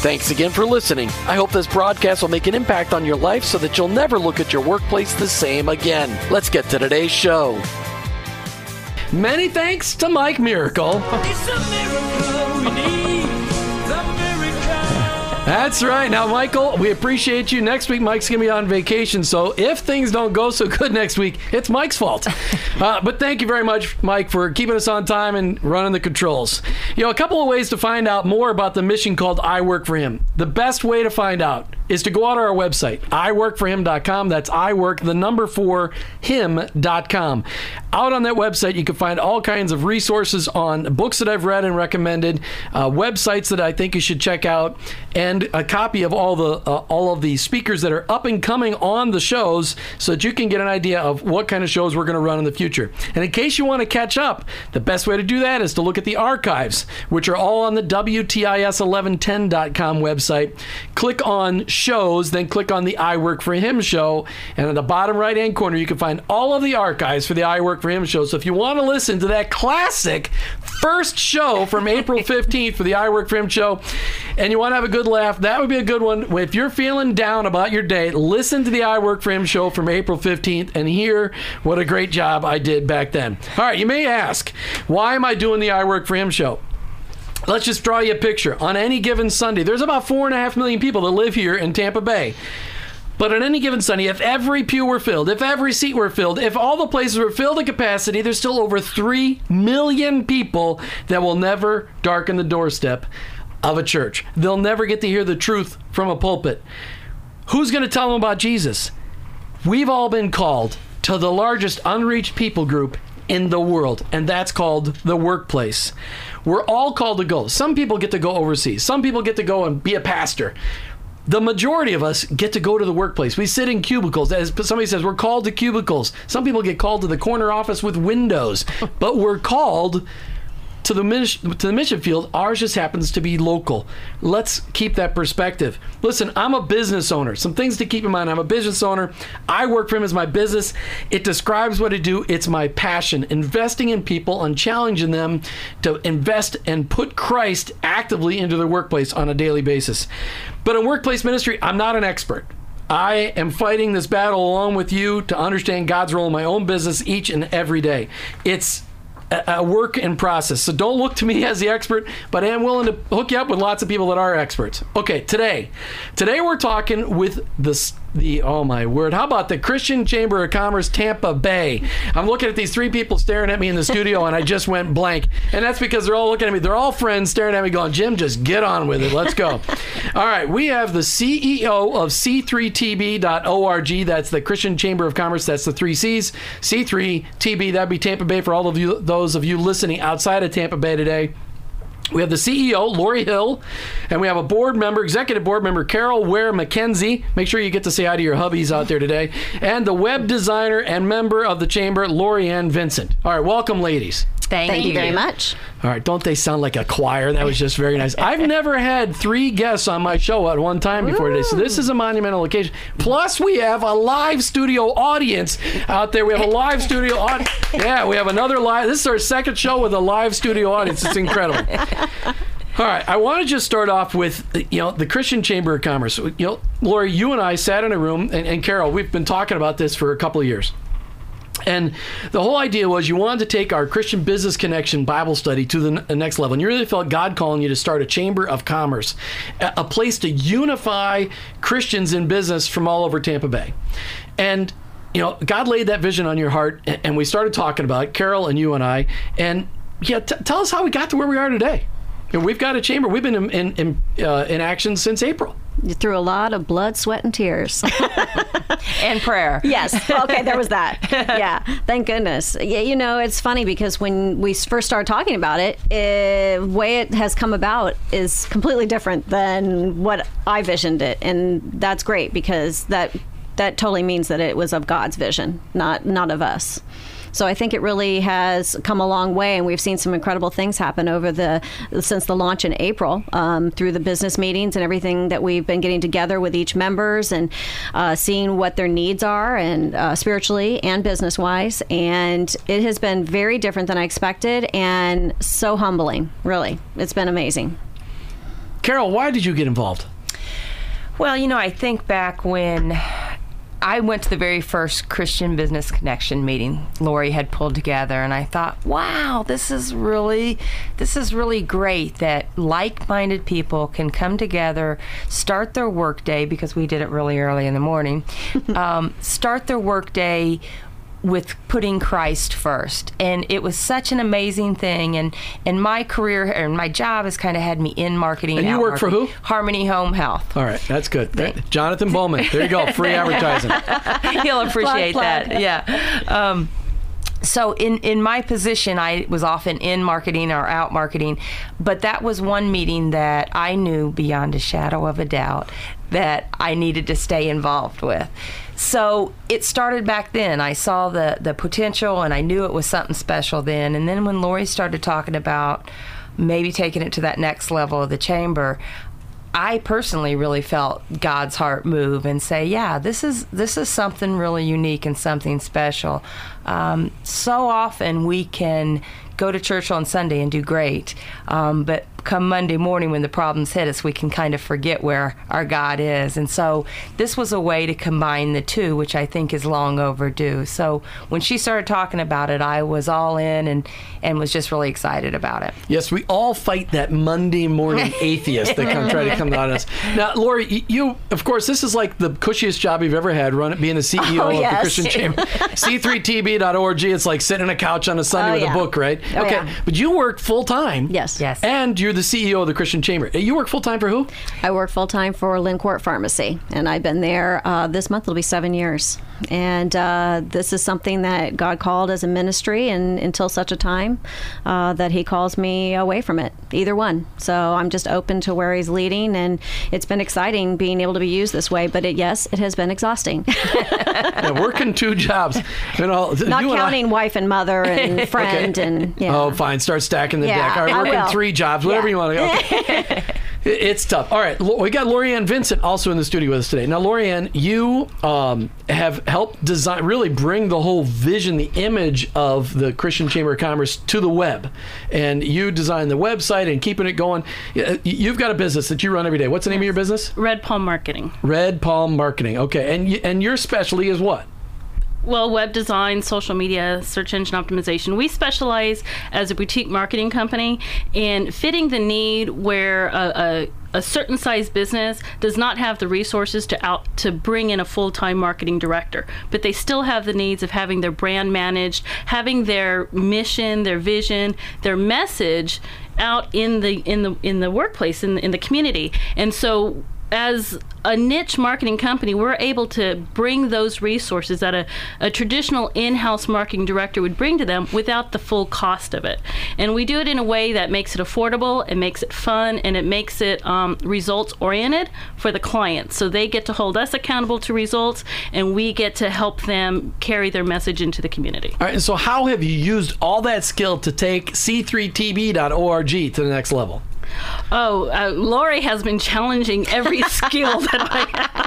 Thanks again for listening. I hope this broadcast will make an impact on your life so that you'll never look at your workplace the same again. Let's get to today's show. Many thanks to Mike Miracle. That's right. Now, Michael, we appreciate you. Next week, Mike's going to be on vacation. So if things don't go so good next week, it's Mike's fault. Uh, but thank you very much, Mike, for keeping us on time and running the controls. You know, a couple of ways to find out more about the mission called I Work for Him. The best way to find out is to go out to our website, iworkforhim.com. That's I work the number four, him.com. Out on that website, you can find all kinds of resources on books that I've read and recommended, uh, websites that I think you should check out, and a copy of all the uh, all of the speakers that are up and coming on the shows, so that you can get an idea of what kind of shows we're going to run in the future. And in case you want to catch up, the best way to do that is to look at the archives, which are all on the WTIS1110.com website. Click on shows, then click on the I Work for Him show, and in the bottom right hand corner, you can find all of the archives for the I Work for Him show. So if you want to listen to that classic first show from April 15th for the I Work for Him show, and you want to have a good laugh, that would be a good one. If you're feeling down about your day, listen to the I Work for Him show from April 15th and hear what a great job I did back then. All right, you may ask, why am I doing the I Work for Him show? Let's just draw you a picture. On any given Sunday, there's about four and a half million people that live here in Tampa Bay. But on any given Sunday, if every pew were filled, if every seat were filled, if all the places were filled to capacity, there's still over 3 million people that will never darken the doorstep of a church. They'll never get to hear the truth from a pulpit. Who's going to tell them about Jesus? We've all been called to the largest unreached people group in the world, and that's called the workplace. We're all called to go. Some people get to go overseas, some people get to go and be a pastor. The majority of us get to go to the workplace. We sit in cubicles. As somebody says, we're called to cubicles. Some people get called to the corner office with windows, but we're called to the mission, to the mission field. Ours just happens to be local. Let's keep that perspective. Listen, I'm a business owner. Some things to keep in mind. I'm a business owner. I work for him as my business. It describes what I do. It's my passion. Investing in people and challenging them to invest and put Christ actively into their workplace on a daily basis. But in workplace ministry, I'm not an expert. I am fighting this battle along with you to understand God's role in my own business each and every day. It's a work in process. So don't look to me as the expert, but I am willing to hook you up with lots of people that are experts. Okay, today, today we're talking with the the oh my word, how about the Christian Chamber of Commerce Tampa Bay? I'm looking at these three people staring at me in the studio, and I just went blank, and that's because they're all looking at me. They're all friends staring at me, going, "Jim, just get on with it. Let's go." all right, we have the CEO of C3TB.org. That's the Christian Chamber of Commerce. That's the three C's. C3TB. That'd be Tampa Bay for all of you, those of you listening outside of Tampa Bay today. We have the CEO, Lori Hill, and we have a board member, executive board member, Carol Ware McKenzie. Make sure you get to say hi to your hubbies out there today. And the web designer and member of the chamber, Lori Ann Vincent. All right, welcome, ladies. Thank, Thank you very much. All right, don't they sound like a choir? That was just very nice. I've never had three guests on my show at one time before today, so this is a monumental occasion. Plus, we have a live studio audience out there. We have a live studio audience. Yeah, we have another live. This is our second show with a live studio audience. It's incredible. All right, I want to just start off with you know the Christian Chamber of Commerce. You know, Lori, you and I sat in a room, and, and Carol, we've been talking about this for a couple of years. And the whole idea was you wanted to take our Christian Business Connection Bible study to the next level. And you really felt God calling you to start a chamber of commerce, a, a place to unify Christians in business from all over Tampa Bay. And you know, God laid that vision on your heart, and we started talking about it, Carol and you and I. And yeah, t- tell us how we got to where we are today. You know, we've got a chamber. We've been in in, in, uh, in action since April. Through a lot of blood, sweat, and tears. and prayer. yes. Okay, there was that. Yeah. Thank goodness. Yeah, you know, it's funny because when we first started talking about it, the way it has come about is completely different than what I visioned it, and that's great because that that totally means that it was of God's vision, not not of us. So I think it really has come a long way, and we've seen some incredible things happen over the since the launch in April um, through the business meetings and everything that we've been getting together with each members and uh, seeing what their needs are and uh, spiritually and business wise. And it has been very different than I expected, and so humbling. Really, it's been amazing. Carol, why did you get involved? Well, you know, I think back when I went to the very first Christian Business Connection meeting Lori had pulled together and I thought, "Wow, this is really this is really great that like-minded people can come together, start their workday because we did it really early in the morning. um, start their workday with putting Christ first. And it was such an amazing thing. And, and my career and my job has kind of had me in marketing. And you out work for who? Harmony Home Health. All right, that's good. Jonathan Bowman. There you go. Free advertising. He'll appreciate Plug, plug. that. Yeah. Um, so in in my position i was often in marketing or out marketing but that was one meeting that i knew beyond a shadow of a doubt that i needed to stay involved with so it started back then i saw the the potential and i knew it was something special then and then when lori started talking about maybe taking it to that next level of the chamber I personally really felt God's heart move and say, "Yeah, this is this is something really unique and something special." Um, so often we can go to church on Sunday and do great, um, but come Monday morning when the problems hit us, we can kind of forget where our God is. And so this was a way to combine the two, which I think is long overdue. So when she started talking about it, I was all in and and was just really excited about it. Yes, we all fight that Monday morning atheist that come try to come at us. Now, Lori, you, of course, this is like the cushiest job you've ever had, run being the CEO Oh, of yes. the Christian Chamber. C3TB.org. It's like sitting on a couch on a Sunday Oh, with yeah. a book, right? Oh, okay, yeah. but you work full time. Yes. Yes. And you're the CEO of the Christian Chamber. You work full time for who? I work full time for Lynn Lincourt Pharmacy, and I've been there uh, this month. It'll be seven years, and uh, this is something that God called as a ministry, and until such a time uh, that He calls me away from it, either one. So I'm just open to where He's leading, and it's been exciting being able to be used this way. But it, yes, it has been exhausting. Yeah, working two jobs. You know, Not you and I- counting wife and mother and friend, and yeah. Oh, fine. Start stacking the Yeah, deck. All right, I working will. three jobs, whatever Yeah. you want to. Okay. It's tough. All right, we got Lorianne Vincent also in the studio with us today. Now, Lorianne, you um, have helped design, really bring the whole vision, the image of the Christian Chamber of Commerce to the web, and you design the website and keeping it going. You've got a business that you run every day. What's the name of your business? Red Palm Marketing. Red Palm Marketing. Okay, and and your specialty is what? Well, web design, social media, search engine optimization. We specialize as a boutique marketing company in fitting the need where a, a, a certain size business does not have the resources to out to bring in a full-time marketing director, but they still have the needs of having their brand managed, having their mission, their vision, their message out in the in the in the workplace in in the community. And so as a niche marketing company, we're able to bring those resources that a, a traditional in house marketing director would bring to them without the full cost of it. And we do it in a way that makes it affordable, it makes it fun, and it makes it um, results oriented for the client. So they get to hold us accountable to results, and we get to help them carry their message into the community. All right, and so how have you used all that skill to take c3tb.org to the next level? Oh, uh, Lori has been challenging every skill that I have.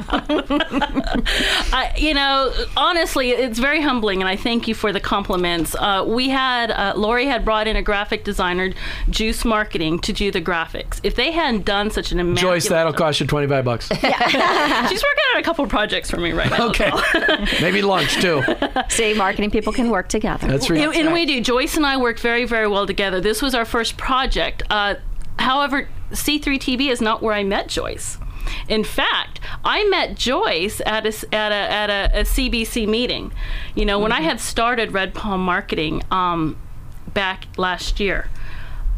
I, you know, honestly, it's very humbling, and I thank you for the compliments. Uh, we had uh, Lori had brought in a graphic designer, Juice Marketing, to do the graphics. If they hadn't done such an immaculate, Joyce, that'll cost you 25 bucks. she's working on a couple projects for me right now. Okay. Maybe lunch too. See, marketing people can work together. That's right. And, and we do. Joyce and I work very, very well together. This was our first project. Uh, however, C3TB is not where I met Joyce. In fact, I met Joyce at a, at a, at a, a CBC meeting. You know, when I had started Red Palm Marketing um, back last year.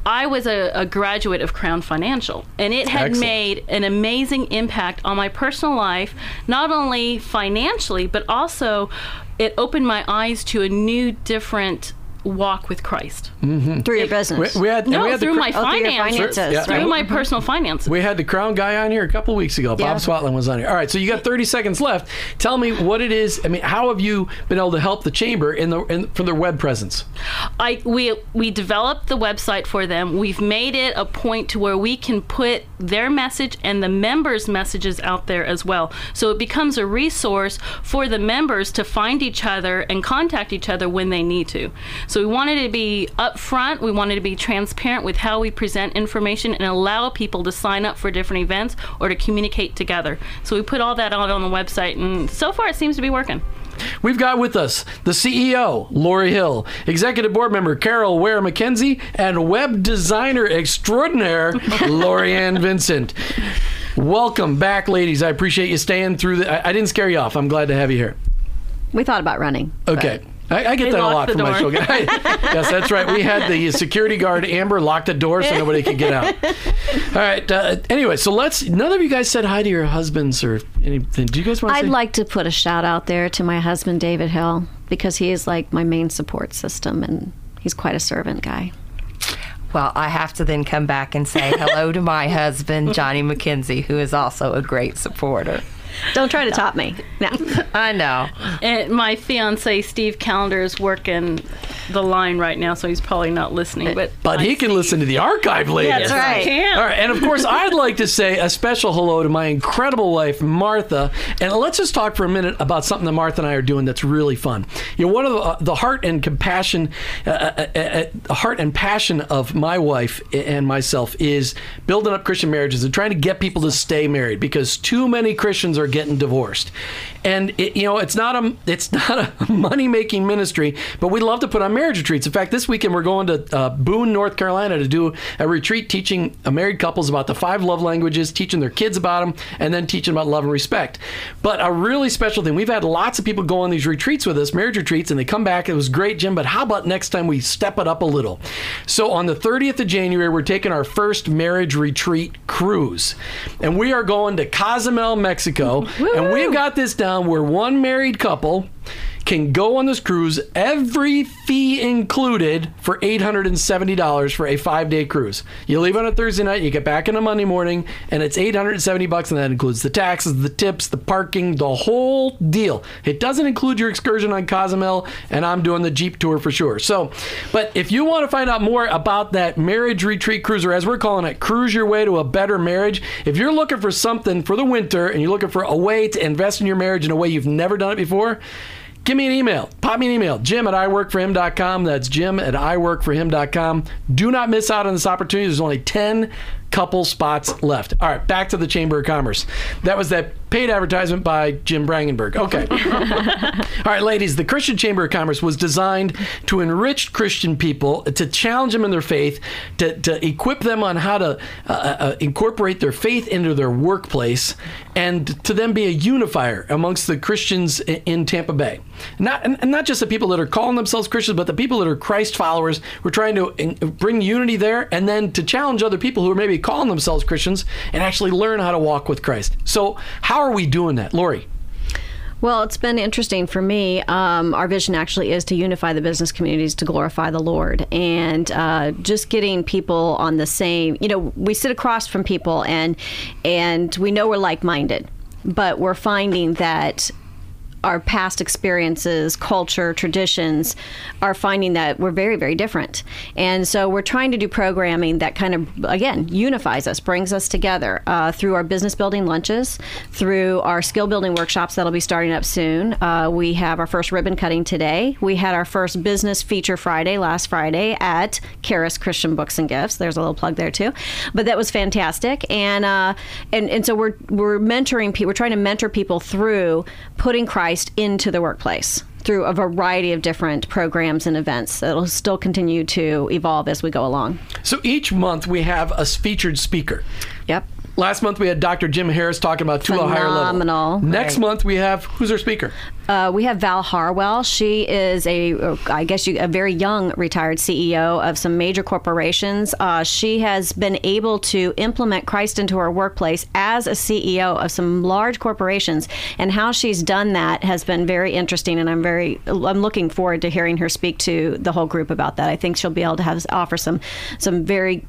I was a, a, graduate of Crown Financial, and it had Excellent. made an amazing impact on my personal life, not only financially, but also it opened my eyes to a new, different walk with Christ. Mm-hmm. through your business. We, we had, and No, we had through cr- my Oh, through finances. finances, Yeah. Through my mm-hmm. personal finances. We had the crown guy on here a couple weeks ago. Yeah. Bob Swatland was on here. All right, so you got 30 seconds left. Tell me what it is. I mean, how have you been able to help the chamber in the in, for their web presence? I we we developed the website for them. We've made it a point to where we can put their message and the members' messages out there as well. So it becomes a resource for the members to find each other and contact each other when they need to. So we wanted to be upfront. We wanted to be transparent with how we present information and allow people to sign up for different events or to communicate together. So we put all that out on the website, and so far it seems to be working. We've got with us the CEO, Lori Hill, Executive Board Member Carol Ware McKenzie, and Web Designer Extraordinaire, Lorianne Vincent. Welcome back, ladies. I appreciate you staying through the. I, I didn't scare you off. I'm glad to have you here. we thought about running. Okay. I, I get They that a lot locked the from my show. door. yes, that's right. We had the security guard Amber lock the door so nobody could get out. All right. Uh, anyway, so let's. None of you guys said hi to your husbands or anything. Do you guys want to? I'd say? like to put a shout out there to my husband, David Hill, because he is like my main support system and he's quite a servant guy. Well, I have to then come back and say hello to my husband, Johnny McKenzie, who is also a great supporter. Don't try to top me. No. I know. And my fiance Steve Calendar is working the line right now, so he's probably not listening. But But he can listen to the archive later. That's right. I can. All right, and of course, I'd like to say a special hello to my incredible wife, Martha. And let's just talk for a minute about something that Martha and I are doing that's really fun. You know, one of the, uh, the heart and compassion, uh, uh, uh, uh, heart and passion of my wife and myself is building up Christian marriages and trying to get people to stay married because too many Christians are getting divorced. And it, you know, it's not a it's not a money making ministry, but we love to put on marriage retreats. In fact, this weekend we're going to uh, Boone, North Carolina, to do a retreat teaching uh, married couples about the five love languages, teaching their kids about them, and then teaching about love and respect. But a really special thing, we've had lots of people go on these retreats with us, marriage retreats, and they come back. It was great, Jim. But how about next time we step it up a little? So on the 30th of January, we're taking our first marriage retreat cruise, and we are going to Cozumel, Mexico, and we've got this down where one married couple can go on this cruise, every fee included, for $870 for a five day cruise. You leave on a Thursday night, you get back on a Monday morning, and it's 870 bucks, and that includes the taxes, the tips, the parking, the whole deal. It doesn't include your excursion on Cozumel, and I'm doing the Jeep tour for sure. So, but if you want to find out more about that marriage retreat cruiser, as we're calling it, cruise your way to a better marriage, if you're looking for something for the winter and you're looking for a way to invest in your marriage in a way you've never done it before, give me an email. Pop me an email. Jim at iworkforhim.com. That's Jim at iworkforhim.com. Do not miss out on this opportunity. There's only 10 couple spots left. All right, back to the Chamber of Commerce. That was that paid advertisement by Jim Brangenberg. Okay. All right, ladies, the Christian Chamber of Commerce was designed to enrich Christian people, to challenge them in their faith, to, to equip them on how to uh, uh, incorporate their faith into their workplace, and to then be a unifier amongst the Christians in Tampa Bay. Not, not just the people that are calling themselves Christians, but the people that are Christ followers. We're trying to in- bring unity there and then to challenge other people who are maybe calling themselves Christians and actually learn how to walk with Christ. So, how are we doing that, Lori? Well, it's been interesting for me. Um, our vision actually is to unify the business communities to glorify the Lord, and uh, just getting people on the same. You know, we sit across from people, and and we know we're like-minded, but we're finding that our past experiences, culture, traditions are finding that we're very, very different. And so we're trying to do programming that kind of, again, unifies us, brings us together uh, through our business building lunches, through our skill building workshops that'll be starting up soon. Uh, we have our first ribbon cutting today. We had our first business feature Friday last Friday at Karis Christian Books and Gifts. There's a little plug there too. But that was fantastic. And, uh, and, and so we're, we're mentoring people, we're trying to mentor people through putting Christ into the workplace through a variety of different programs and events that'll still continue to evolve as we go along. So each month we have a featured speaker. Yep. Last month we had Dr. Jim Harris talking about to a higher level. Phenomenal. Next Right. month we have who's our speaker? Uh, we have Val Harwell. She is a, uh, guess, you, a very young retired CEO of some major corporations. Uh, she has been able to implement Christ into her workplace as a CEO of some large corporations, and how she's done that has been very interesting. And I'm very, I'm looking forward to hearing her speak to the whole group about that. I think she'll be able to have offer some, some very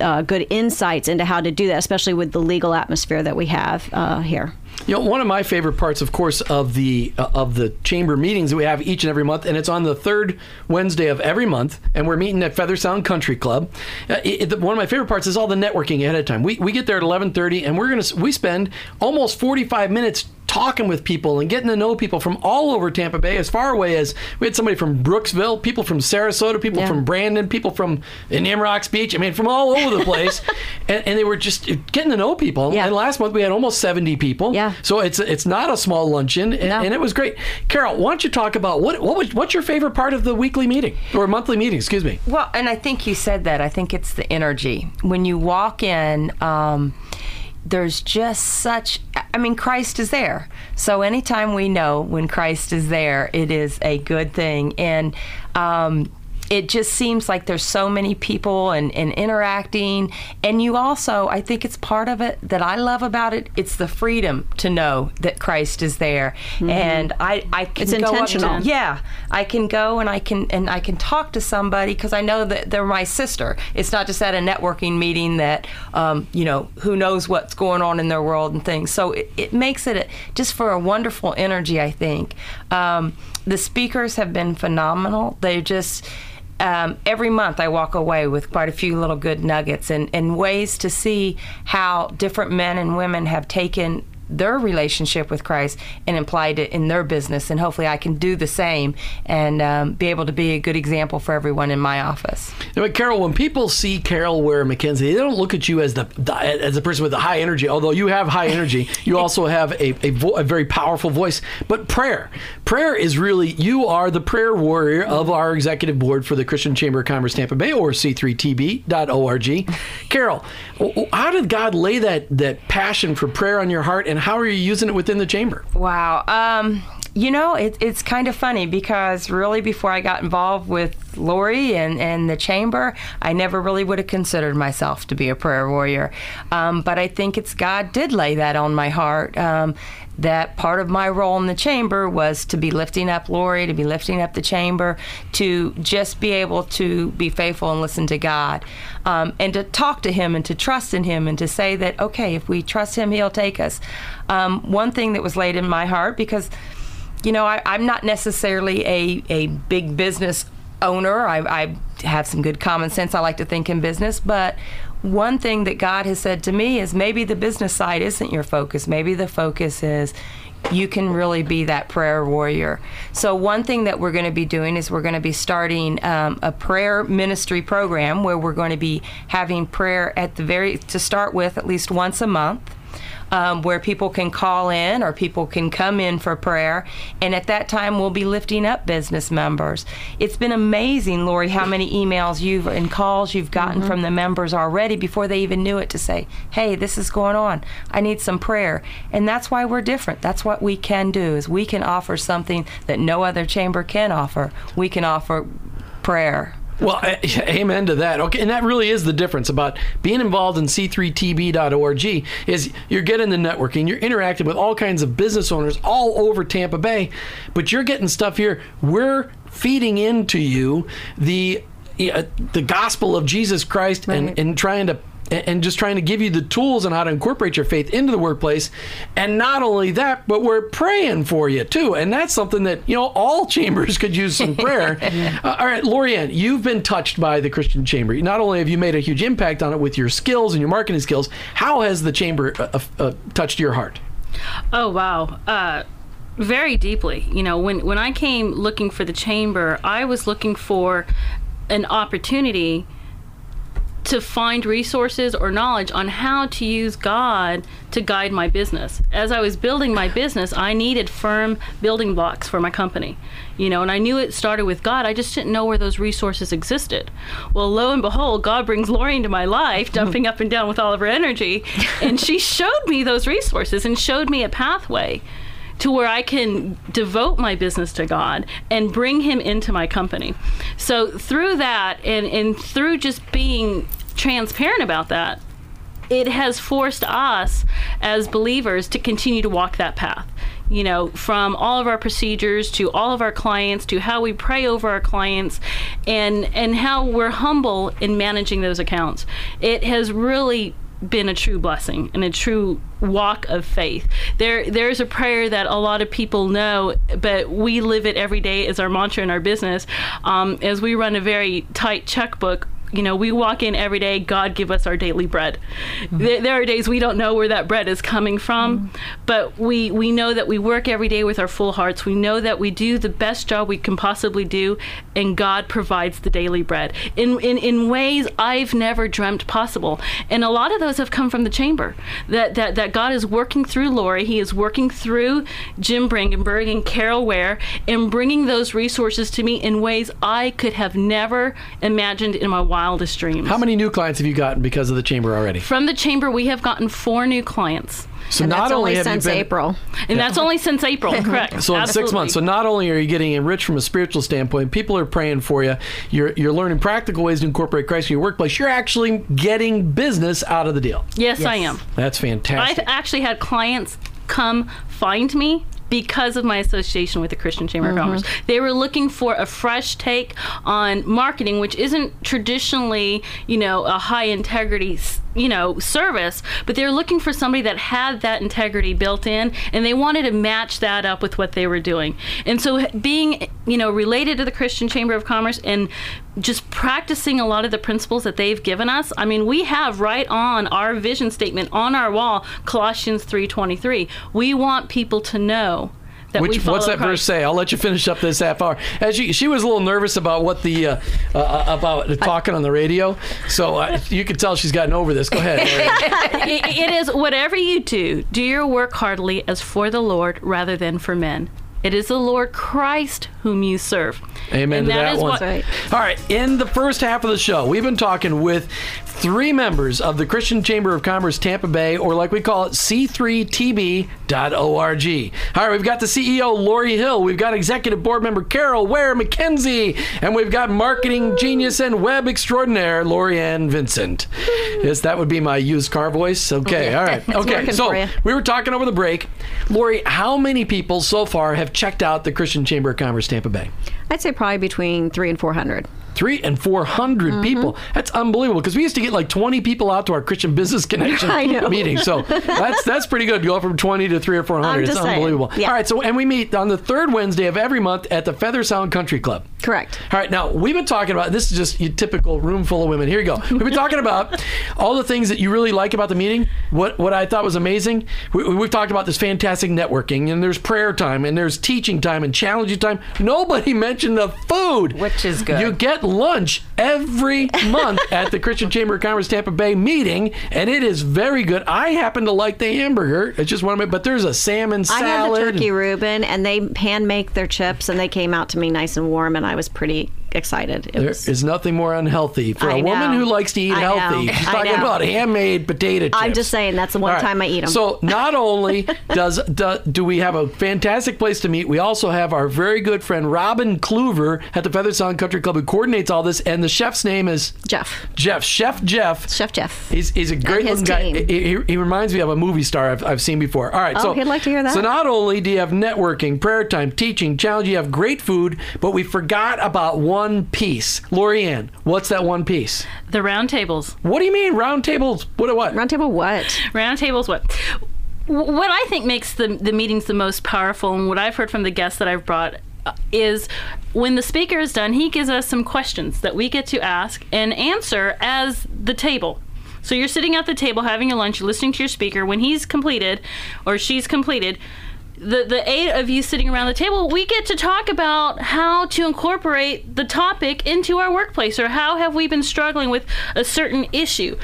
uh, good insights into how to do that, especially with the legal atmosphere that we have uh, here. You know, one of my favorite parts, of course, of the uh, of the chamber meetings that we have each and every month, and it's on the third Wednesday of every month, and we're meeting at Feather Sound Country Club. Uh, it, it- one of my favorite parts is all the networking ahead of time. We, we get there at eleven thirty, and we're gonna we spend almost forty five minutes talking with people and getting to know people from all over Tampa Bay, as far away as we had somebody from Brooksville, people from Sarasota, people Yeah. from Brandon, people from Indian Rocks Beach. I mean, from all over the place, and, and they were just getting to know people. Yeah. And last month we had almost seventy people. Yeah. So it's it's not a small luncheon, and, No. and it was great. Carol, why don't you talk about what what was what's your favorite part of the weekly meeting or monthly meeting? Excuse me. Well, and I think you said that. I think it's the energy. When you walk in, um, there's just such, I mean, Christ is there. So anytime we know when Christ is there, it is a good thing. And, um, it just seems like there's so many people and, and interacting. And you also, I think it's part of it that I love about it. It's the freedom to know that Christ is there. And I, I can It's go up to- intentional. yeah, I can go and I can and I can talk to somebody because I know that they're my sister. It's not just at a networking meeting that um, you know who knows what's going on in their world and things. So it, it makes it a, just for a wonderful energy. I think um, the speakers have been phenomenal. They just. Um, every month I walk away with quite a few little good nuggets and, and ways to see how different men and women have taken their relationship with Christ and applied it in their business. And hopefully I can do the same and um, be able to be a good example for everyone in my office. Now, but Carol, when people see Carol Ware McKenzie, they don't look at you as the, the as a person with the high energy. Although you have high energy, you also have a a, vo- a very powerful voice. But prayer, prayer is really you are the prayer warrior of our executive board for the Christian Chamber of Commerce Tampa Bay or c3tb.org. Carol, how did God lay that that passion for prayer on your heart, and how are you using it within the chamber? Wow. Um, you know, it, it's kind of funny because really before I got involved with Lori and, and the chamber, I never really would have considered myself to be a prayer warrior. Um, but I think it's God did lay that on my heart. Um, that part of my role in the chamber was to be lifting up Lori, to be lifting up the chamber, to just be able to be faithful and listen to God, um, and to talk to Him and to trust in Him and to say that, okay, if we trust Him, He'll take us. Um, one thing that was laid in my heart, because, you know, I, I'm not necessarily a, a big business owner, I, I have some good common sense. I like to think in business, but one thing that God has said to me is maybe the business side isn't your focus. Maybe the focus is you can really be that prayer warrior. So, one thing that we're going to be doing is we're going to be starting um, a prayer ministry program where we're going to be having prayer at the very, to start with, at least once a month um, where people can call in or people can come in for prayer. And at that time, we'll be lifting up business members. It's been amazing, Lori, how many emails you've and calls you've gotten from the members already before they even knew it to say, "Hey, this is going on. I need some prayer." And that's why we're different. That's what we can do is we can offer something that no other chamber can offer. We can offer prayer. Well, amen to that. Okay, and that really is the difference about being involved in c3tb.org is you're getting the networking, you're interacting with all kinds of business owners all over Tampa Bay, but you're getting stuff here. We're feeding into you the the gospel of Jesus Christ and, and trying to and just trying to give you the tools on how to incorporate your faith into the workplace. And not only that, but we're praying for you too. And that's something that, you know, all chambers could use some prayer. uh, all right, Lorianne, you've been touched by the Christian Chamber. Not only have you made a huge impact on it with your skills and your marketing skills, how has the chamber uh, uh, touched your heart? Oh wow. Uh, very deeply. You know, when when I came looking for the chamber, I was looking for an opportunity to find resources or knowledge on how to use God to guide my business. As I was building my business, I needed firm building blocks for my company. You know, and I knew it started with God. I just didn't know where those resources existed. Well, lo and behold, God brings Lori into my life, jumping up and down with all of her energy, and she showed me those resources and showed me a pathway to where I can devote my business to God and bring Him into my company. So through that and, and through just being transparent about that, it has forced us as believers to continue to walk that path. You know, from all of our procedures to all of our clients to how we pray over our clients and and how we're humble in managing those accounts. It has really been a true blessing and a true walk of faith. There there's a prayer that a lot of people know, but we live it every day as our mantra in our business. Um, as we run a very tight checkbook, you know, we walk in every day, God give us our daily bread. Mm-hmm. There, there, are days we don't know where that bread is coming from, mm-hmm. but we, we know that we work every day with our full hearts. We know that we do the best job we can possibly do, and God provides the daily bread in, in, in ways I've never dreamt possible. And a lot of those have come from the chamber. That, that, that God is working through Lori, He is working through Jim Brangenberg and Carol Ware, and bringing those resources to me in ways I could have never imagined in my wildest dreams. How many new clients have you gotten because of the chamber already? From the chamber, we have gotten four new clients. So and not only, only since been, April, and yeah. that's only since April, correct? So in six months. So not only are you getting enriched from a spiritual standpoint, people are praying for you. You're you're learning practical ways to incorporate Christ in your workplace. You're actually getting business out of the deal. Yes, yes. I am. That's fantastic. I've actually had clients come find me because of my association with the Christian Chamber mm-hmm. of Commerce. They were looking for a fresh take on marketing, which isn't traditionally, you know, a high integrity, you know, service, but they're looking for somebody that had that integrity built in and they wanted to match that up with what they were doing. And so being, you know, related to the Christian Chamber of Commerce and just practicing a lot of the principles that they've given us. I mean, we have right on our vision statement on our wall Colossians 3:23. We want people to know that Which, what's that Christ. verse say? I'll let you finish up this half hour. As she, she was a little nervous about what the uh, uh, uh about talking on the radio, so uh, you can tell she's gotten over this. Go ahead. it, it is whatever you do, do your work heartily as for the Lord rather than for men. It is the Lord Christ whom you serve. Amen and to that, that one. What, right. All right, in the first half of the show, we've been talking with three members of the Christian Chamber of Commerce Tampa Bay, or like we call it, C3TB.org. All right, we've got the CEO, Lori Hill. We've got Executive Board Member Carol Ware McKenzie. And we've got marketing genius and web extraordinaire, Lori Ann Vincent. Yes, that would be my used car voice. Okay, all right. Okay, so we were talking over the break. Lori, how many people so far have checked out the Christian Chamber of Commerce Tampa Bay? I'd say probably between three and 400 three and four hundred mm-hmm. people. That's unbelievable because we used to get like twenty people out to our Christian Business Connection meeting. So that's that's pretty good. Go from twenty to three or four hundred. It's unbelievable. Yeah. All right. So and we meet on the third Wednesday of every month at the Feather Sound Country Club. Correct. All right. Now we've been talking about this is just your typical room full of women. Here you go. We've been talking about all the things that you really like about the meeting. What what I thought was amazing. We, we've talked about this fantastic networking and there's prayer time and there's teaching time and challenging time. Nobody mentioned the food, which is good. You get lunch every month at the Christian Chamber of Commerce Tampa Bay meeting, and it is very good. I happen to like the hamburger. It's just one of my, but there's a salmon salad. I had the turkey Reuben, and they hand make their chips, and they came out to me nice and warm, and I was pretty excited. It there was, is nothing more unhealthy for I a know. woman who likes to eat I healthy. Know. She's talking about handmade potato chips. I'm just saying that's the one right. time I eat them. So not only does do, do, we have a fantastic place to meet, we also have our very good friend Robin Kluver at the Feather Sound Country Club who coordinates all this, and the chef's name is Jeff. Jeff, Chef Jeff. Chef Jeff. He's, he's a great looking guy. He, he, he, reminds me of a movie star I've, I've seen before. All right, oh, so he'd like to hear that. So not only do you have networking, prayer time, teaching, challenge, you have great food, but we forgot about one piece. Lorianne, what's that one piece? The round tables. What do you mean round tables? What what? Round table what? Round tables what? What I think makes the the meetings the most powerful, and what I've heard from the guests that I've brought uh, is when the speaker is done, he gives us some questions that we get to ask and answer as the table. So you're sitting at the table having your lunch, listening to your speaker. When he's completed or she's completed, the the eight of you sitting around the table, we get to talk about how to incorporate the topic into our workplace, or how have we been struggling with a certain issue.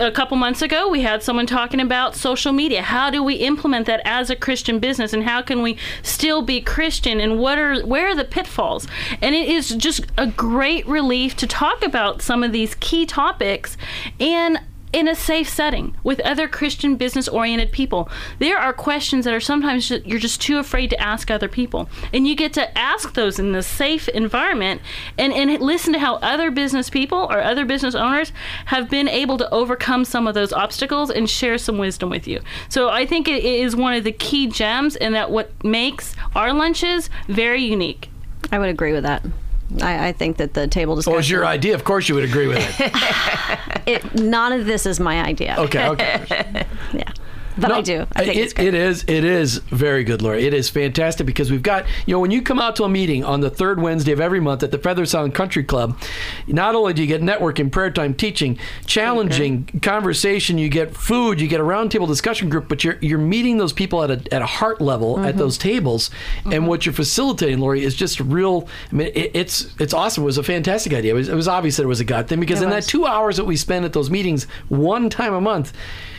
A couple months ago, we had someone talking about social media. How do we implement that as a Christian business, and how can we still be Christian? And what are where are the pitfalls? And it is just a great relief to talk about some of these key topics and in a safe setting with other Christian business oriented people. There are questions that are sometimes ju- you're just too afraid to ask other people. And you get to ask those in this safe environment and, and listen to how other business people or other business owners have been able to overcome some of those obstacles and share some wisdom with you. So I think it is one of the key gems and that what makes our lunches very unique. I would agree with that. I, I think that the table discussion. What was your idea? Of course, you would agree with it. It, none of this is my idea. Okay, okay. Yeah. But I do. I think it, it's great. it is. It is very good, Lori. It is fantastic because we've got you know when you come out to a meeting on the third Wednesday of every month at the Feather Sound Country Club, not only do you get networking, prayer time, teaching, challenging conversation, you get food, you get a roundtable discussion group, but you're you're meeting those people at a at a heart level Mm-hmm. at those tables, and what you're facilitating, Lori, is just real. I mean, it, it's it's awesome. It was a fantastic idea. It was, it was obvious that it was a God thing because It in was. that two hours that we spend at those meetings one time a month,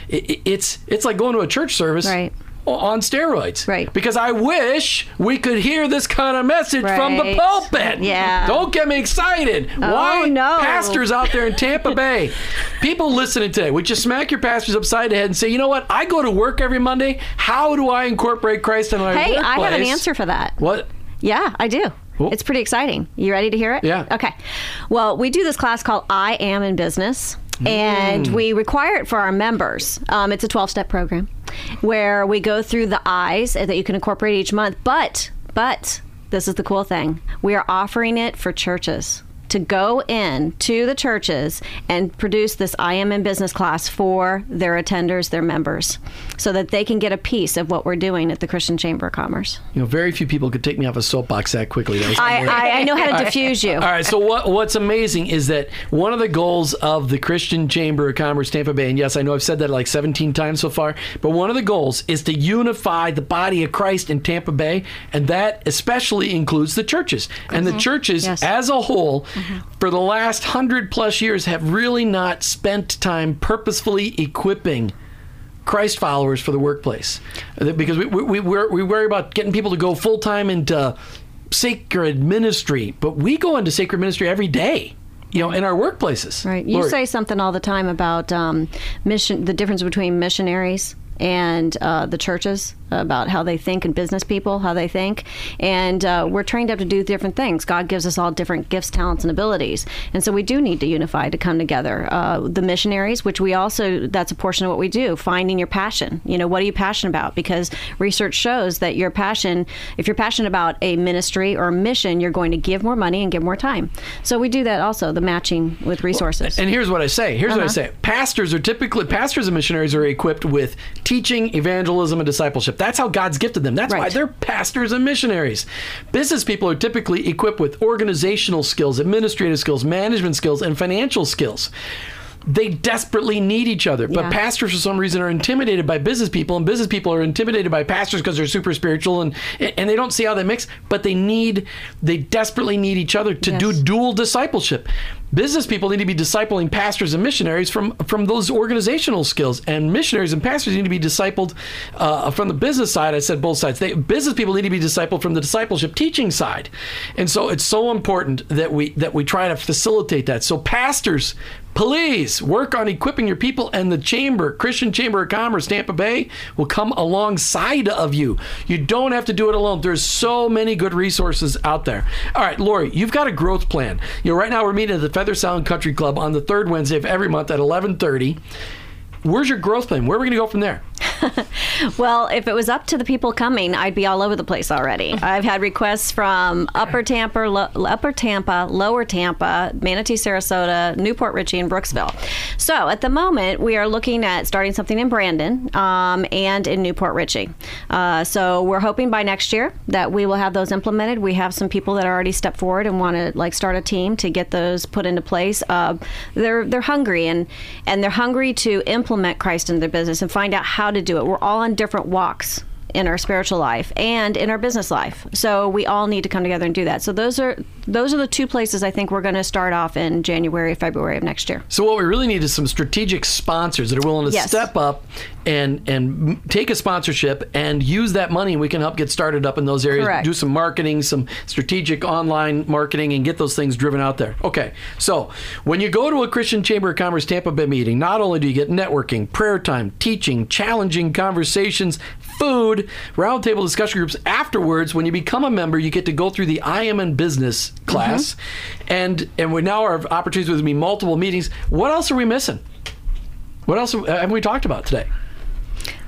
it, it- it's it's like going to a church service Right. on steroids. Right. Because I wish we could hear this kind of message from the pulpit. Yeah. Don't get me excited. Oh, Why no. pastors out there in Tampa Bay, people listening today, would you smack your pastors upside the head and say, you know what? I go to work every Monday. How do I incorporate Christ in my Hey, workplace? I have an answer for that. What? Yeah, I do. It's pretty exciting. You ready to hear it? Yeah. Okay. Well, we do this class called I Am in Business. And Mm. we require it for our members. Um, it's a 12 step program where we go through the eyes that you can incorporate each month. But, but, this is the cool thing we are offering it for churches to go in to the churches and produce this I am in business class for their attenders, their members, so that they can get a piece of what we're doing at the Christian Chamber of Commerce. You know, very few people could take me off a soapbox that quickly. That I, I, I know how to diffuse you. All right. So what what's amazing is that one of the goals of the Christian Chamber of Commerce Tampa Bay, and yes, I know I've said that like 17 times so far, but one of the goals is to unify the body of Christ in Tampa Bay, and that especially includes the churches. And the mm-hmm. churches Yes. as a whole, for the last hundred plus years, have really not spent time purposefully equipping. Christ followers for the workplace, Uh, because we we, we, we worry about getting people to go full time into sacred ministry, but we go into sacred ministry every day, you know, in our workplaces. Right. You say something all the time about um, mission, the difference between missionaries and uh, the churches about how they think and business people how they think. And uh, we're trained up to do different things. God gives us all different gifts talents and abilities. And so we do need to unify to come together. Uh, the missionaries which we also that's a portion of what we do finding your passion. You know what are you passionate about? Because research shows that your passion if you're passionate about a ministry or a mission you're going to give more money and give more time. So we do that also the matching with resources. And here's what I say. Here's what I Uh-huh. say. Pastors are typically pastors and missionaries are equipped with teaching, evangelism, and discipleship. That's how God's gifted them. That's why they're pastors and missionaries. Business people are typically equipped with organizational skills, administrative skills, management skills, and financial skills. They desperately need each other, but Yeah. pastors, for some reason, are intimidated by business people, and business people are intimidated by pastors because they're super spiritual and and they don't see how they mix. But they need, they desperately need each other to do dual discipleship. Business people need to be discipling pastors and missionaries from from those organizational skills, and missionaries and pastors need to be discipled uh, from the business side. I said both sides. They, business people need to be discipled from the discipleship teaching side, and so it's so important that we that we try to facilitate that. So pastors. Please work on equipping your people, and the chamber, Christian Chamber of Commerce, Tampa Bay, will come alongside of you. You don't have to do it alone. There's so many good resources out there. All right, Lori, you've got a growth plan. You know, right now we're meeting at the Feather Sound Country Club on the third Wednesday of every month at 11:30. Where's your growth plan? Where are we going to go from there? Well, if it was up to the people coming, I'd be all over the place already. I've had requests from Upper Tampa, Lo- Upper Tampa, Lower Tampa, Manatee, Sarasota, New Port Richey, and Brooksville. So at the moment, we are looking at starting something in Brandon um, and in New Port Richey. Uh, so we're hoping by next year that we will have those implemented. We have some people that are already stepped forward and want to like start a team to get those put into place. Uh, they're they're hungry and and they're hungry to implement Christ in their business and find out how to do it. We're all on different walks in our spiritual life and in our business life. So we all need to come together and do that. So those are those are the two places I think we're going to start off in January, February of next year. So what we really need is some strategic sponsors that are willing to Yes. step up and and take a sponsorship and use that money. We can help get started up in those areas. Correct. Do some marketing, some strategic online marketing, and get those things driven out there. Okay, so when you go to a Christian Chamber of Commerce Tampa Bay meeting, not only do you get networking, prayer time, teaching, challenging conversations. Food, roundtable discussion groups. Afterwards, when you become a member, you get to go through the I am in business class, mm-hmm. and and we now have opportunities with me multiple meetings. What else are we missing? What else have we talked about today?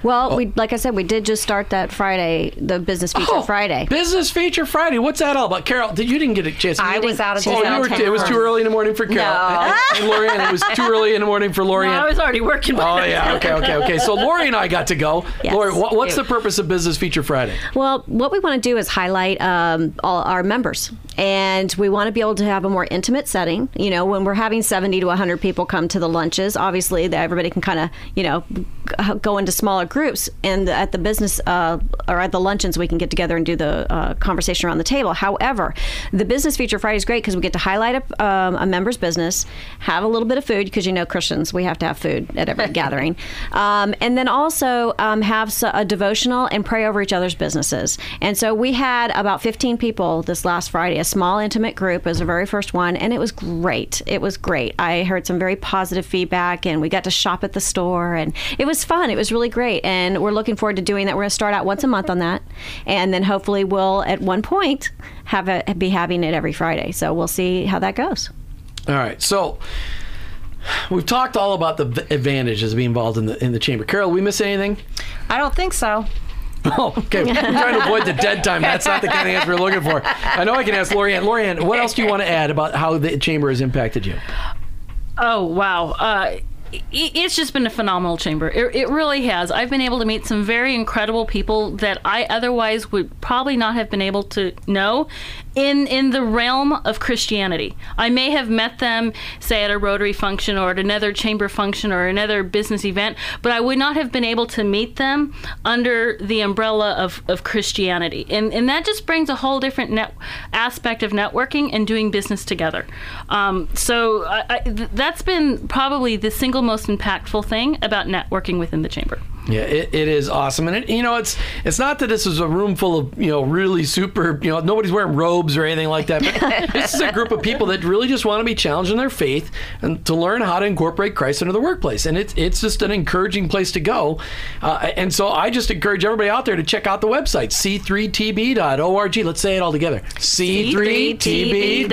Well, we like I said, we did just start that Friday, the Business Feature Oh, Friday. Business Feature Friday. What's that all about? Carol, did you didn't get a chance? I was out of Oh, town. you were, it was too early in the morning for Carol. No. And, and Lorianne, it was too early in the morning for No, I was already working. by Oh then. yeah, okay, okay, okay. So Lori and I got to go. Yes. Lori, what, what's the purpose of Business Feature Friday? Well, what we want to do is highlight um, all our members, and we want to be able to have a more intimate setting. You know, when we're having 70 to 100 people come to the lunches, obviously that everybody can kind of, you know, go into smaller groups. And at the business uh, or at the luncheons, we can get together and do the uh, conversation around the table. However, the Business Feature Friday is great because we get to highlight a, um, a member's business, have a little bit of food because you know Christians, we have to have food at every gathering, um, and then also um, have a devotional and pray over each other's businesses. And so we had about 15 people this last Friday, a small intimate group It was the very first one, and it was great. It was great. I heard some very positive feedback, and we got to shop at the store, and it was fun. It was really great, and we're looking forward to doing that. We're going to start out once a month on that, and then hopefully we'll at one point have a, be having it every Friday. So we'll see how that goes. All right, so we've talked all about the advantages of being involved in the in the chamber. Carol, we miss anything? I don't think so. Oh, okay. I'm trying to avoid the dead time. That's not the kind of answer we're looking for. I know I can ask Lorianne. Lorianne, what else do you want to add about how the chamber has impacted you? Oh wow. Uh, it's just been a phenomenal chamber. It, it really has. I've been able to meet some very incredible people that I otherwise would probably not have been able to know in in the realm of Christianity. I may have met them, say, at a Rotary function or at another chamber function or another business event, but I would not have been able to meet them under the umbrella of, of Christianity. And and that just brings a whole different net aspect of networking and doing business together. Um, so I, I, th- that's been probably the single most impactful thing about networking within the chamber. Yeah, it, it is awesome, and it, you know, it's it's not that this is a room full of you know really super you know nobody's wearing robes or anything like that. But this is a group of people that really just want to be challenged in their faith and to learn how to incorporate Christ into the workplace, and it's it's just an encouraging place to go. Uh, and so I just encourage everybody out there to check out the website c3tb.org. Let's say it all together: c3tb.org.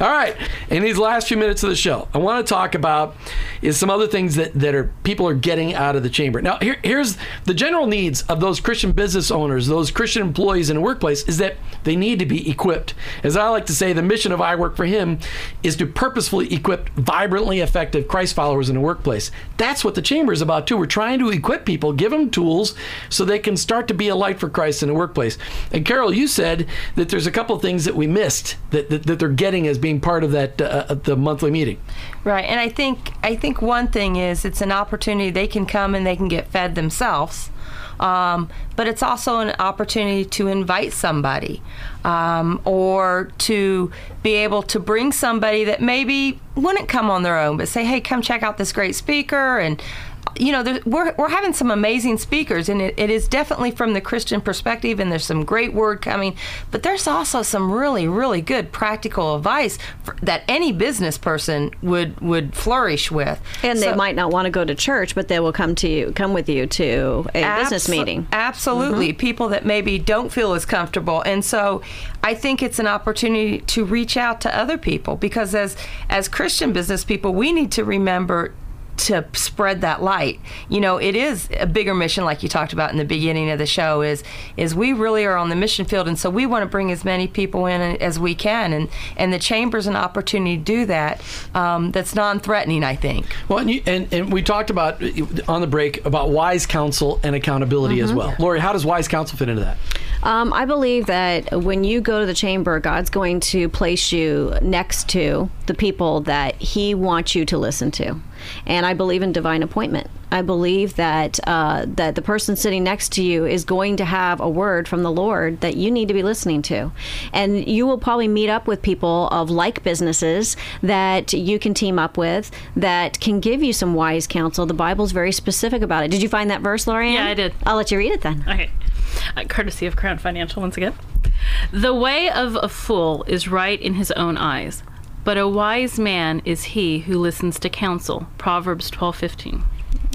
All right, in these last few minutes of the show, I want to talk about is some other things that, that are people are getting out of the chamber. Now, here, here's the general needs of those Christian business owners, those Christian employees in a workplace, is that they need to be equipped. As I like to say, the mission of I Work for Him is to purposefully equip vibrantly effective Christ followers in a workplace. That's what the chamber is about too. We're trying to equip people, give them tools so they can start to be a light for Christ in the workplace. And Carol, you said that there's a couple of things that we missed that, that, that they're getting as being part of that uh, the monthly meeting. Right, and I think I think one thing is it's an opportunity they can come and they can get fed themselves, um, but it's also an opportunity to invite somebody, um, or to be able to bring somebody that maybe wouldn't come on their own, but say, "Hey, come check out this great speaker," and you know, there- we're, we're having some amazing speakers, and it, it is definitely from the Christian perspective, and there's some great word coming, but there's also some really, really good practical advice for, that any business person would would flourish with. And they might not want to go to church, but they will come to you, come with you to a business meeting. Absolutely. Mm-hmm. People that maybe don't feel as comfortable. And so I think it's an opportunity to reach out to other people because as as Christian business people, we need to remember to spread that light. You know, it is a bigger mission like you talked about in the beginning of the show is is we really are on the mission field and so we want to bring as many people in as we can and and the chamber's an opportunity to do that um, that's non-threatening, I think. Well, and, you, and and we talked about on the break about wise counsel and accountability as well. Lori, how does wise counsel fit into that? Um, I believe that when you go to the chamber, God's going to place you next to the people that He wants you to listen to, and I believe in divine appointment. I believe that uh, that the person sitting next to you is going to have a word from the Lord that you need to be listening to, and you will probably meet up with people of like businesses that you can team up with that can give you some wise counsel. The Bible's very specific about it. Did you find that verse, Lorianne? Yeah, I did. I'll let you read it then. Okay. Courtesy of Crown Financial once again. The way of a fool is right in his own eyes, but a wise man is he who listens to counsel. Proverbs 12:15.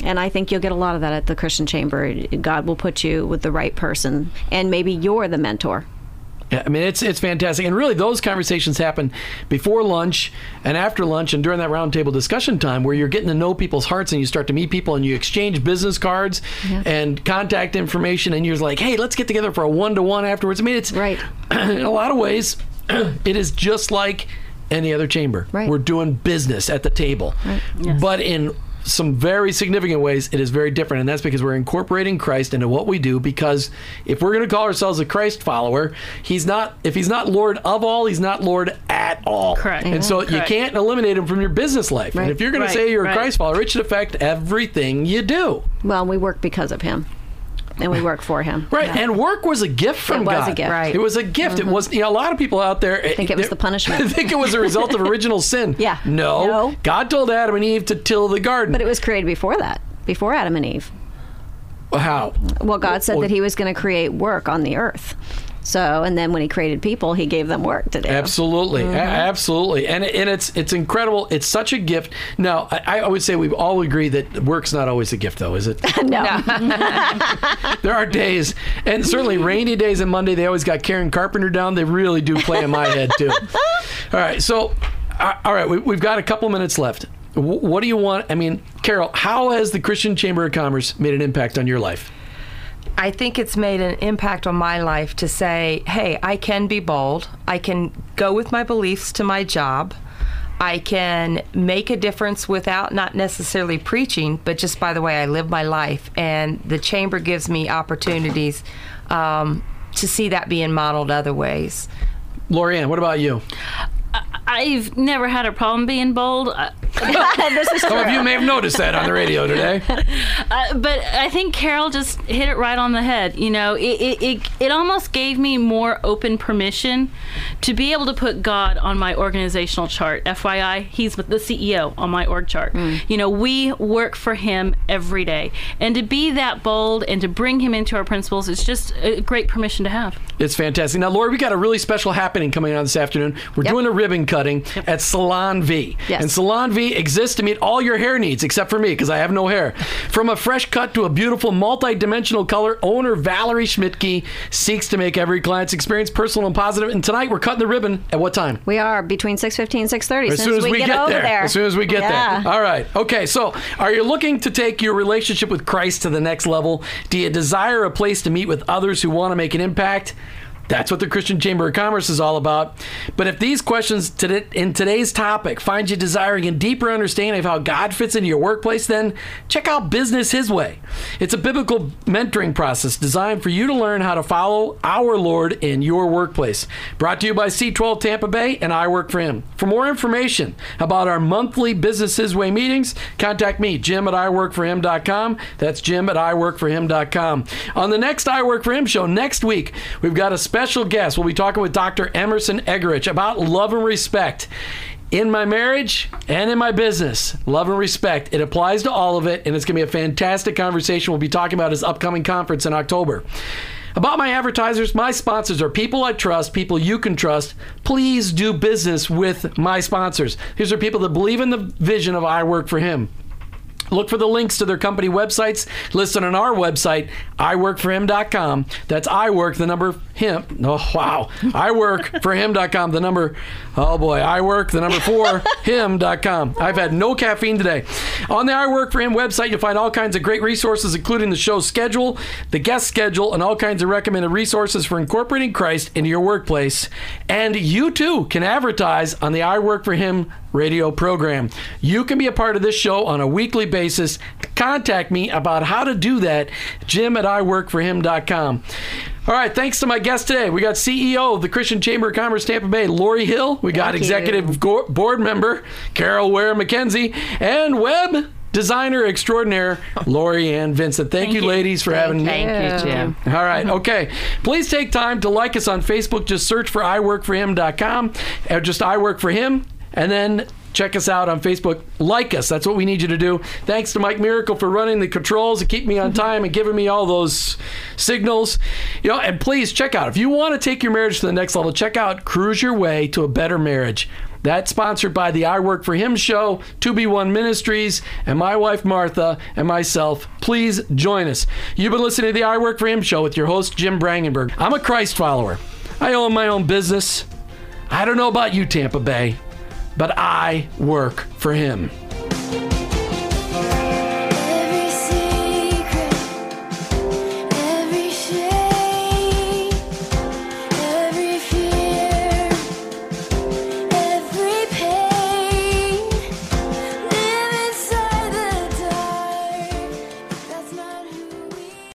And I think you'll get a lot of that at the Christian Chamber. God will put you with the right person, and maybe you're the mentor. Yeah, I mean it's it's fantastic, and really those conversations happen before lunch and after lunch, and during that roundtable discussion time where you're getting to know people's hearts and you start to meet people and you exchange business cards and contact information, and you're like, hey, let's get together for a one to one afterwards. I mean, it's Right. in a lot of ways, it is just like any other chamber. Right. We're doing business at the table, but in some very significant ways, it is very different, and that's because we're incorporating Christ into what we do. Because if we're going to call ourselves a Christ follower, he's not. If he's not Lord of all, he's not Lord at all. Correct. And so mm-hmm. you can't eliminate him from your business life. And if you're going Right, to say you're a. Christ follower, it should affect everything you do. Well, we work because of Him, and we work for Him. Right. And work was a gift from It was God. a gift. Right. It was a gift. It was, you know, a lot of people out there I think it was the punishment. I think it was a result of original sin. Yeah. No. No. God told Adam and Eve to till the garden. But it was created before that, before Adam and Eve. How? Well, God said Well- that He was going to create work on the earth. So, and then when He created people, He gave them work to do. Absolutely, A- absolutely, and and it's it's incredible. It's such a gift. Now, I, I always say we all agree that work's not always a gift, though, is it? no. there are days, and certainly rainy days and Monday. They always got Karen Carpenter down. They really do play in my head too. All right, so uh, all right, we, we've got a couple minutes left. What do you want? I mean, Carol, how has the Christian Chamber of Commerce made an impact on your life? I think it's made an impact on my life to say, hey, I can be bold. I can go with my beliefs to my job. I can make a difference without not necessarily preaching, but just by the way I live my life. And the chamber gives me opportunities um, to see that being modeled other ways. Lorianne, what about you? I've never had a problem being bold. This is Some of you may have noticed that on the radio today. Uh, but I think Carol just hit it right on the head. You know, it, it, it, it almost gave me more open permission to be able to put God on my organizational chart. FYI, he's the CEO on my org chart. You know, we work for him every day. And to be that bold and to bring him into our principles is just a great permission to have. It's fantastic. Now, Lori, we got a really special happening coming on this afternoon. We're Yep. doing a ribbon cutting at Salon V. Yes. And Salon V exists to meet all your hair needs, except for me, because I have no hair. From a fresh cut to a beautiful multi-dimensional color, owner Valerie Schmidtke seeks to make every client's experience personal and positive. And tonight, we're cutting the ribbon at what time? We are between 6:15 and 6:30 As soon as we, get, get, over there. there. As soon as we get Yeah. there. All right. Okay. So, are you looking to take your relationship with Christ to the next level? Do you desire a place to meet with others who want to make an impact? That's what the Christian Chamber of Commerce is all about. But if these questions in today's topic find you desiring a deeper understanding of how God fits into your workplace, then check out Business His Way. It's a biblical mentoring process designed for you to learn how to follow our Lord in your workplace. Brought to you by C12 Tampa Bay and I Work for Him. For more information about our monthly Business His Way meetings, contact me, Jim at iWorkForHim.com. That's Jim at iWorkForHim.com. On the next I Work for Him show next week, we've got a special guest. We'll be talking with Dr. Emerson Eggerichs about love and respect. In my marriage and in my business, love and respect. It applies to all of it, and it's going to be a fantastic conversation. We'll be talking about his upcoming conference in October. About my advertisers, my sponsors are people I trust, people you can trust. Please do business with my sponsors. These are people that believe in the vision of I Work for Him. Look for the links to their company websites listed on our website, iworkforhim.com. That's I work, the number him. Oh, wow. I work for him.com, the number, oh boy, I work, the number four, him.com. I've had no caffeine today. On the I Work for Him website, you'll find all kinds of great resources, including the show's schedule, the guest schedule, and all kinds of recommended resources for incorporating Christ into your workplace. And you too can advertise on the I Work for Him radio program. You can be a part of this show on a weekly basis. Contact me about how to do that, jim at iworkforhim.com. All right, thanks to my guest today. We got CEO of the Christian Chamber of Commerce Tampa Bay, Lori Hill. We got Thank executive go- board member, Carol Ware McKenzie, and web designer extraordinaire, Lori Ann Vincent. Thank, you, you. ladies, for having me. Thank you, Jim. All right. Okay. Please take time to like us on Facebook. Just search for iworkforhim.com or uh, just I work for him. And then check us out on Facebook. Like us. That's what we need you to do. Thanks to Mike Miracle for running the controls and keeping me on mm-hmm. time and giving me all those signals. You know, and please check out if you want to take your marriage to the next level, check out Cruise Your Way to a Better Marriage. That's sponsored by the I Work for Him show, 2B1 Ministries, and my wife Martha and myself. Please join us. You've been listening to the I Work for Him show with your host, Jim Brangenberg. I'm a Christ follower. I own my own business. I don't know about you, Tampa Bay, but I work for Him.